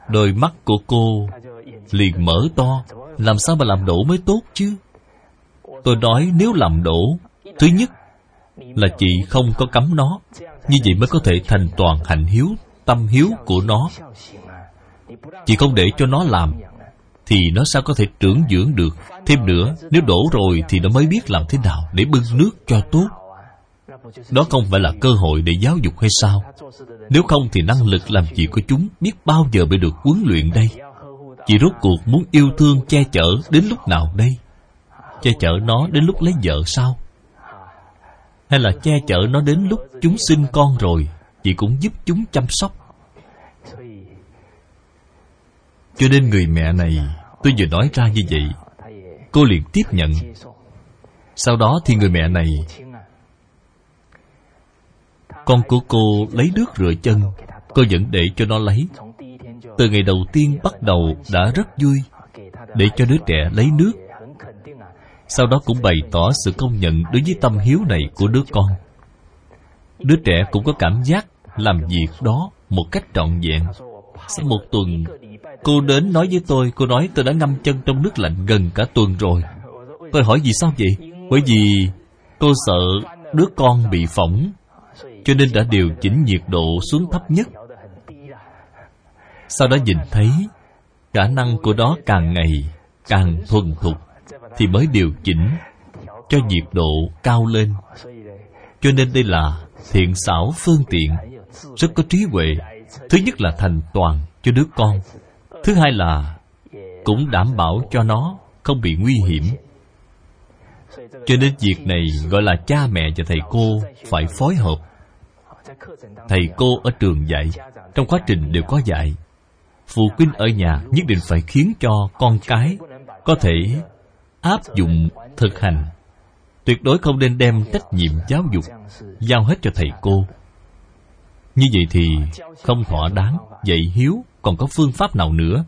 Đôi mắt của cô liền mở to. Làm sao mà làm đổ mới tốt chứ? Tôi nói nếu làm đổ, Thứ nhất là chị không có cấm nó. Như vậy mới có thể thành toàn hạnh hiếu, Tâm hiếu của nó. Chị không để cho nó làm, Thì nó sao có thể trưởng dưỡng được? Thêm nữa, Nếu đổ rồi thì nó mới biết làm thế nào Để bưng nước cho tốt. Đó không phải là cơ hội để giáo dục hay sao? Nếu không thì năng lực làm gì của chúng Biết bao giờ mới được huấn luyện đây. Chị rốt cuộc muốn yêu thương che chở Đến lúc nào đây? Che chở nó đến lúc lấy vợ sao? Hay là che chở nó đến lúc chúng sinh con rồi Chị cũng giúp chúng chăm sóc. Cho nên người mẹ này, Tôi vừa nói ra như vậy, Cô liền tiếp nhận. Sau đó thì người mẹ này, Con của cô lấy nước rửa chân, Cô vẫn để cho nó lấy. Từ ngày đầu tiên bắt đầu đã rất vui, Để cho đứa trẻ lấy nước. Sau đó cũng bày tỏ sự công nhận Đối với tâm hiếu này của đứa con. Đứa trẻ cũng có cảm giác Làm việc đó một cách trọn vẹn. Sau một tuần, Cô đến nói với tôi, Cô nói tôi đã ngâm chân trong nước lạnh gần cả tuần rồi. Tôi hỏi vì sao vậy? Bởi vì cô sợ đứa con bị phỏng, Cho nên đã điều chỉnh nhiệt độ xuống thấp nhất. Sau đó nhìn thấy, Khả năng của đó càng ngày Càng thuần thục. Thì mới điều chỉnh Cho nhiệt độ cao lên. Cho nên đây là thiện xảo phương tiện, Rất có trí huệ. Thứ nhất là thành toàn cho đứa con. Thứ hai là Cũng đảm bảo cho nó Không bị nguy hiểm. Cho nên việc này gọi là cha mẹ và thầy cô Phải phối hợp. Thầy cô ở trường dạy, Trong quá trình đều có dạy. Phụ huynh ở nhà nhất định phải khiến cho con cái Có thể áp dụng thực hành. Tuyệt đối không nên đem trách nhiệm giáo dục Giao hết cho thầy cô. Như vậy thì không thỏa đáng, Dạy hiếu, còn có phương pháp nào nữa?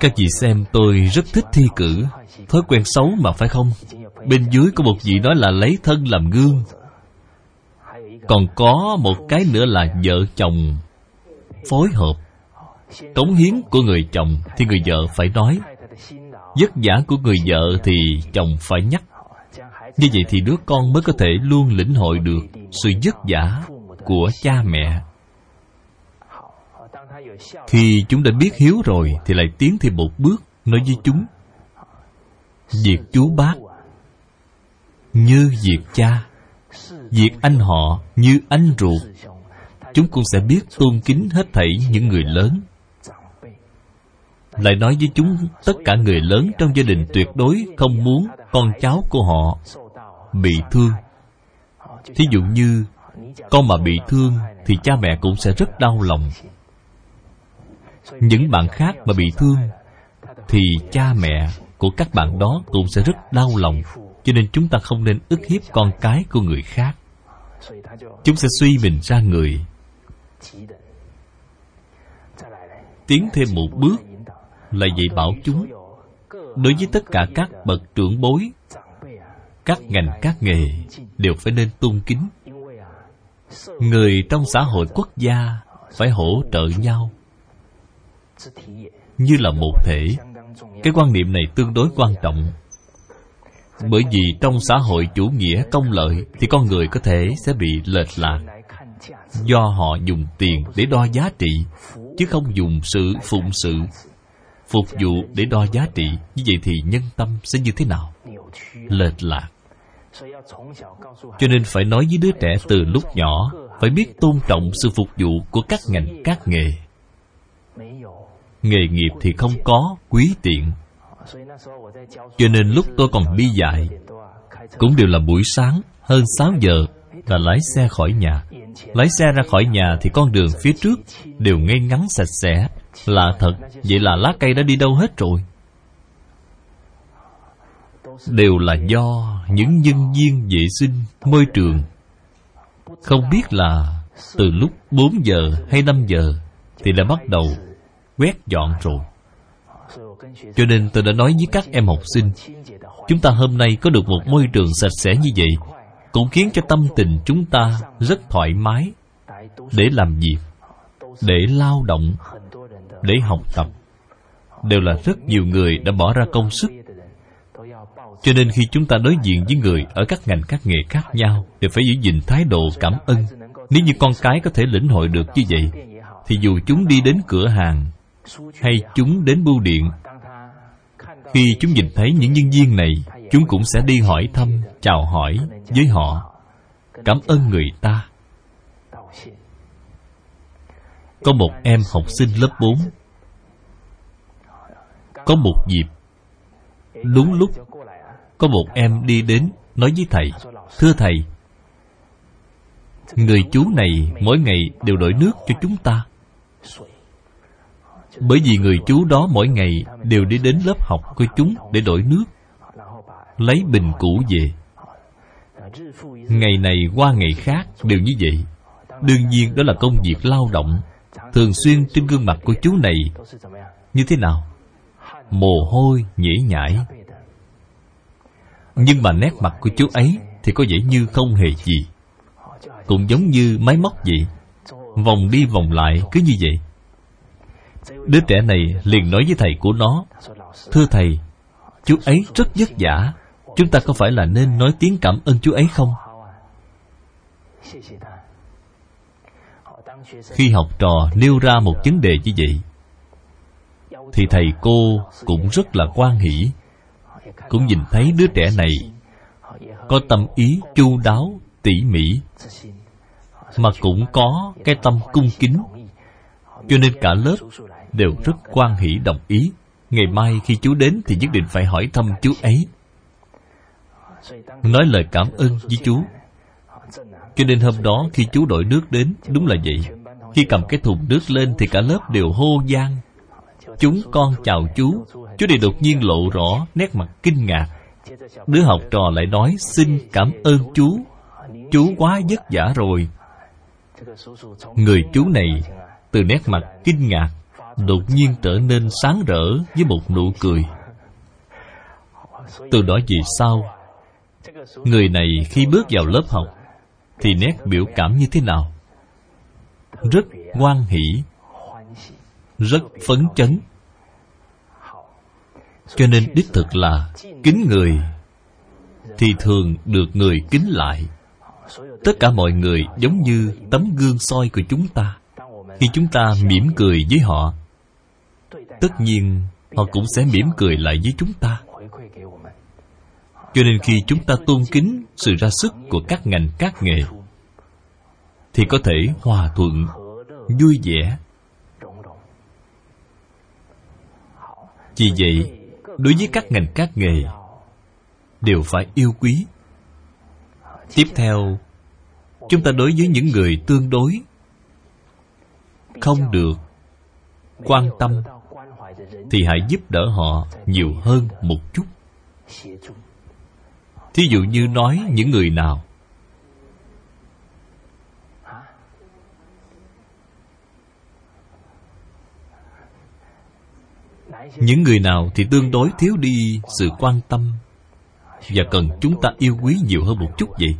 Các vị xem, tôi rất thích thi cử. Thói quen xấu mà phải không? Bên dưới có một vị nói là lấy thân làm gương. Còn có một cái nữa là vợ chồng. Phối hợp. Cống hiến của người chồng Thì người vợ phải nói Vất vả của người vợ thì chồng phải nhắc. Như vậy thì đứa con mới có thể luôn lĩnh hội được Sự vất vả của cha mẹ. Khi chúng đã biết hiếu rồi Thì lại tiến thêm một bước Nói với chúng. Việc chú bác Như việc cha, Việc anh họ như anh ruột. Chúng cũng sẽ biết tôn kính hết thảy những người lớn. Lại nói với chúng, Tất cả người lớn trong gia đình tuyệt đối Không muốn con cháu của họ Bị thương. Thí dụ như, Con mà bị thương Thì cha mẹ cũng sẽ rất đau lòng. Những bạn khác mà bị thương thì cha mẹ của các bạn đó cũng sẽ rất đau lòng. Cho nên chúng ta không nên ức hiếp con cái của người khác. Chúng sẽ suy mình ra người. Tiến thêm một bước là dạy bảo chúng. Đối với tất cả các bậc trưởng bối, các ngành, các nghề đều phải nên tôn kính. Người trong xã hội quốc gia phải hỗ trợ nhau. Như là một thể, cái quan niệm này tương đối quan trọng. Bởi vì trong xã hội chủ nghĩa công lợi thì con người có thể sẽ bị lệch lạc. Do họ dùng tiền để đo giá trị, chứ không dùng sự phụng sự phục vụ để đo giá trị. Như vậy thì nhân tâm sẽ như thế nào? Lệch lạc. Cho nên phải nói với đứa trẻ từ lúc nhỏ, phải biết tôn trọng sự phục vụ của các ngành, các nghề. Nghề nghiệp thì không có, quý tiện. Cho nên lúc tôi còn đi dạy cũng đều là buổi sáng, hơn 6 giờ, là lái xe khỏi nhà. Lái xe ra khỏi nhà thì con đường phía trước đều ngay ngắn sạch sẽ là thật, vậy là lá cây đã đi đâu hết rồi? Đều là do những nhân viên vệ sinh môi trường. Không biết là từ lúc 4 giờ hay 5 giờ thì đã bắt đầu quét dọn rồi. Cho nên tôi đã nói với các em học sinh, chúng ta hôm nay có được một môi trường sạch sẽ như vậy cũng khiến cho tâm tình chúng ta rất thoải mái để làm việc, để lao động để học tập. Đều là rất nhiều người đã bỏ ra công sức. Cho nên khi chúng ta đối diện với người ở các ngành các nghề khác nhau, đều phải giữ gìn thái độ cảm ơn. Nếu như con cái có thể lĩnh hội được như vậy, thì dù chúng đi đến cửa hàng hay chúng đến bưu điện, khi chúng nhìn thấy những nhân viên này, chúng cũng sẽ đi hỏi thăm, chào hỏi với họ. Cảm ơn người ta. Có một em học sinh lớp 4 có một dịp. Đúng lúc, Có một em đi đến, Nói với thầy, Thưa thầy, Người chú này mỗi ngày đều đổi nước cho chúng ta. Bởi vì người chú đó mỗi ngày Đều đi đến lớp học của chúng để đổi nước, Lấy bình cũ về. Ngày này qua ngày khác đều như vậy. Đương nhiên đó là công việc lao động, Thường xuyên trên gương mặt của chú này. Như thế nào? Mồ hôi, nhễ nhãi Nhưng mà nét mặt của chú ấy Thì có vẻ như không hề gì. Cũng giống như máy móc vậy. Vòng đi vòng lại cứ như vậy. Đứa trẻ này liền nói với thầy của nó, Thưa thầy, Chú ấy rất vất vả. Chúng ta có phải là nên nói tiếng cảm ơn chú ấy không? khi học trò nêu ra một vấn đề như vậy thì thầy cô cũng rất là quan hỷ. Cũng nhìn thấy đứa trẻ này có tâm ý chu đáo, tỉ mỉ, mà cũng có cái tâm cung kính. Cho nên cả lớp đều rất quan hỷ đồng ý. Ngày mai khi chú đến thì nhất định phải hỏi thăm chú ấy. Nói lời cảm ơn với chú. Cho nên hôm đó khi chú đội nước đến, Đúng là vậy. Khi cầm cái thùng nước lên thì cả lớp đều hô vang. Chúng con chào chú. Chú này đột nhiên lộ rõ Nét mặt kinh ngạc. Đứa học trò lại nói, Xin cảm ơn chú. Chú quá vất vả rồi. Người chú này, Từ nét mặt kinh ngạc, Đột nhiên trở nên sáng rỡ Với một nụ cười. Từ đó vì sau Người này khi bước vào lớp học, thì nét biểu cảm như thế nào? Rất ngoan hỷ rất phấn chấn. Cho nên đích thực là kính người thì thường được người kính lại. Tất cả mọi người giống như tấm gương soi của chúng ta. Khi chúng ta mỉm cười với họ, tất nhiên họ cũng sẽ mỉm cười lại với chúng ta. Cho nên khi chúng ta tôn kính sự ra sức của các ngành, các nghề, thì có thể hòa thuận, vui vẻ vì vậy? Đối với các ngành, các nghề đều phải yêu quý. Tiếp theo, chúng ta đối với những người tương đối không được quan tâm thì hãy giúp đỡ họ nhiều hơn một chút. Thí dụ như nói những người nào những người nào thì tương đối thiếu đi sự quan tâm và cần chúng ta yêu quý nhiều hơn một chút vậy?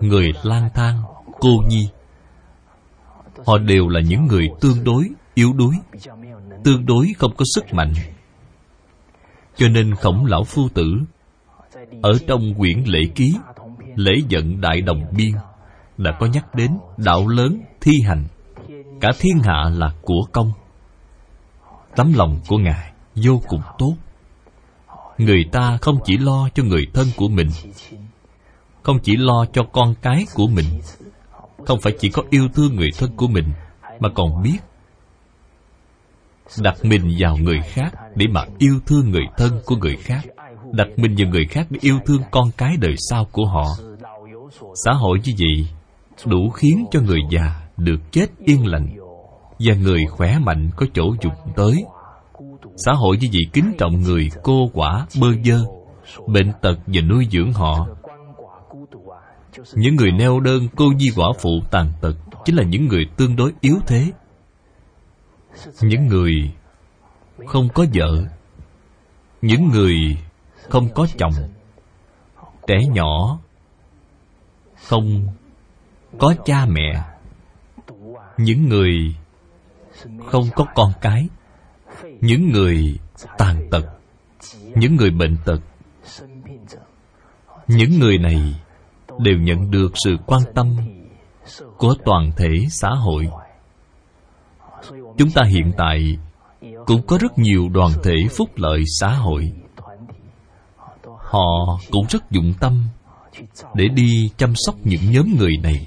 Người lang thang, cô nhi, họ đều là những người tương đối, yếu đuối, tương đối không có sức mạnh. Cho nên khổng lão phu tử, ở trong quyển lễ ký, lễ giận đại đồng biên, đã có nhắc đến đạo lớn thi hành. Cả thiên hạ là của công tấm lòng của ngài vô cùng tốt. Người ta không chỉ lo cho người thân của mình, không chỉ lo cho con cái của mình, không phải chỉ có yêu thương người thân của mình, mà còn biết đặt mình vào người khác để mà yêu thương người thân của người khác, đặt mình vào người khác để yêu thương con cái đời sau của họ. Xã hội như vậy đủ khiến cho người già được chết yên lành và người khỏe mạnh có chỗ dục tới. Xã hội như vậy kính trọng người cô quả bơ vơ, bệnh tật và nuôi dưỡng họ. Những người neo đơn, cô nhi quả phụ tàn tật chính là những người tương đối yếu thế. Những người không có vợ, những người không có chồng, trẻ nhỏ, không có cha mẹ. Những người không có con cái. Những người tàn tật, những người bệnh tật, những người này đều nhận được sự quan tâm của toàn thể xã hội. Chúng ta hiện tại cũng có rất nhiều đoàn thể phúc lợi xã hội. Họ cũng rất dụng tâm để đi chăm sóc những nhóm người này.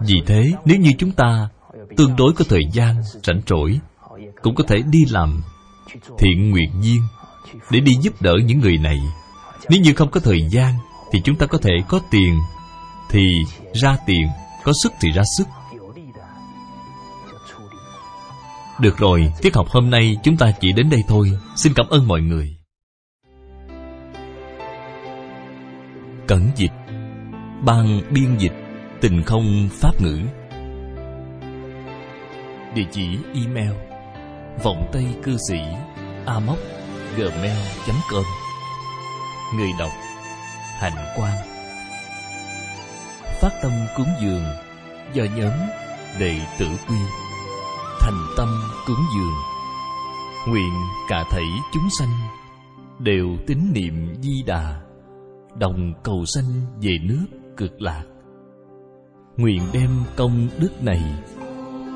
Vì thế, nếu như chúng ta tương đối có thời gian, rảnh rỗi, cũng có thể đi làm thiện nguyện viên để đi giúp đỡ những người này. Nếu như không có thời gian, thì chúng ta có thể có tiền thì ra tiền, có sức thì ra sức. Được rồi, tiết học hôm nay chúng ta chỉ đến đây thôi. Xin cảm ơn mọi người. Cẩn dịch, ban biên dịch, tình không pháp ngữ địa chỉ email vọng tây cư sĩ amoc gmail com. Người đọc, hạnh quan phát tâm cúng dường do nhóm đệ tử quy. Thành tâm cúng dường, nguyện cả thảy chúng sanh đều tín niệm di đà, đồng cầu sanh về nước cực lạc. Nguyện đem công đức này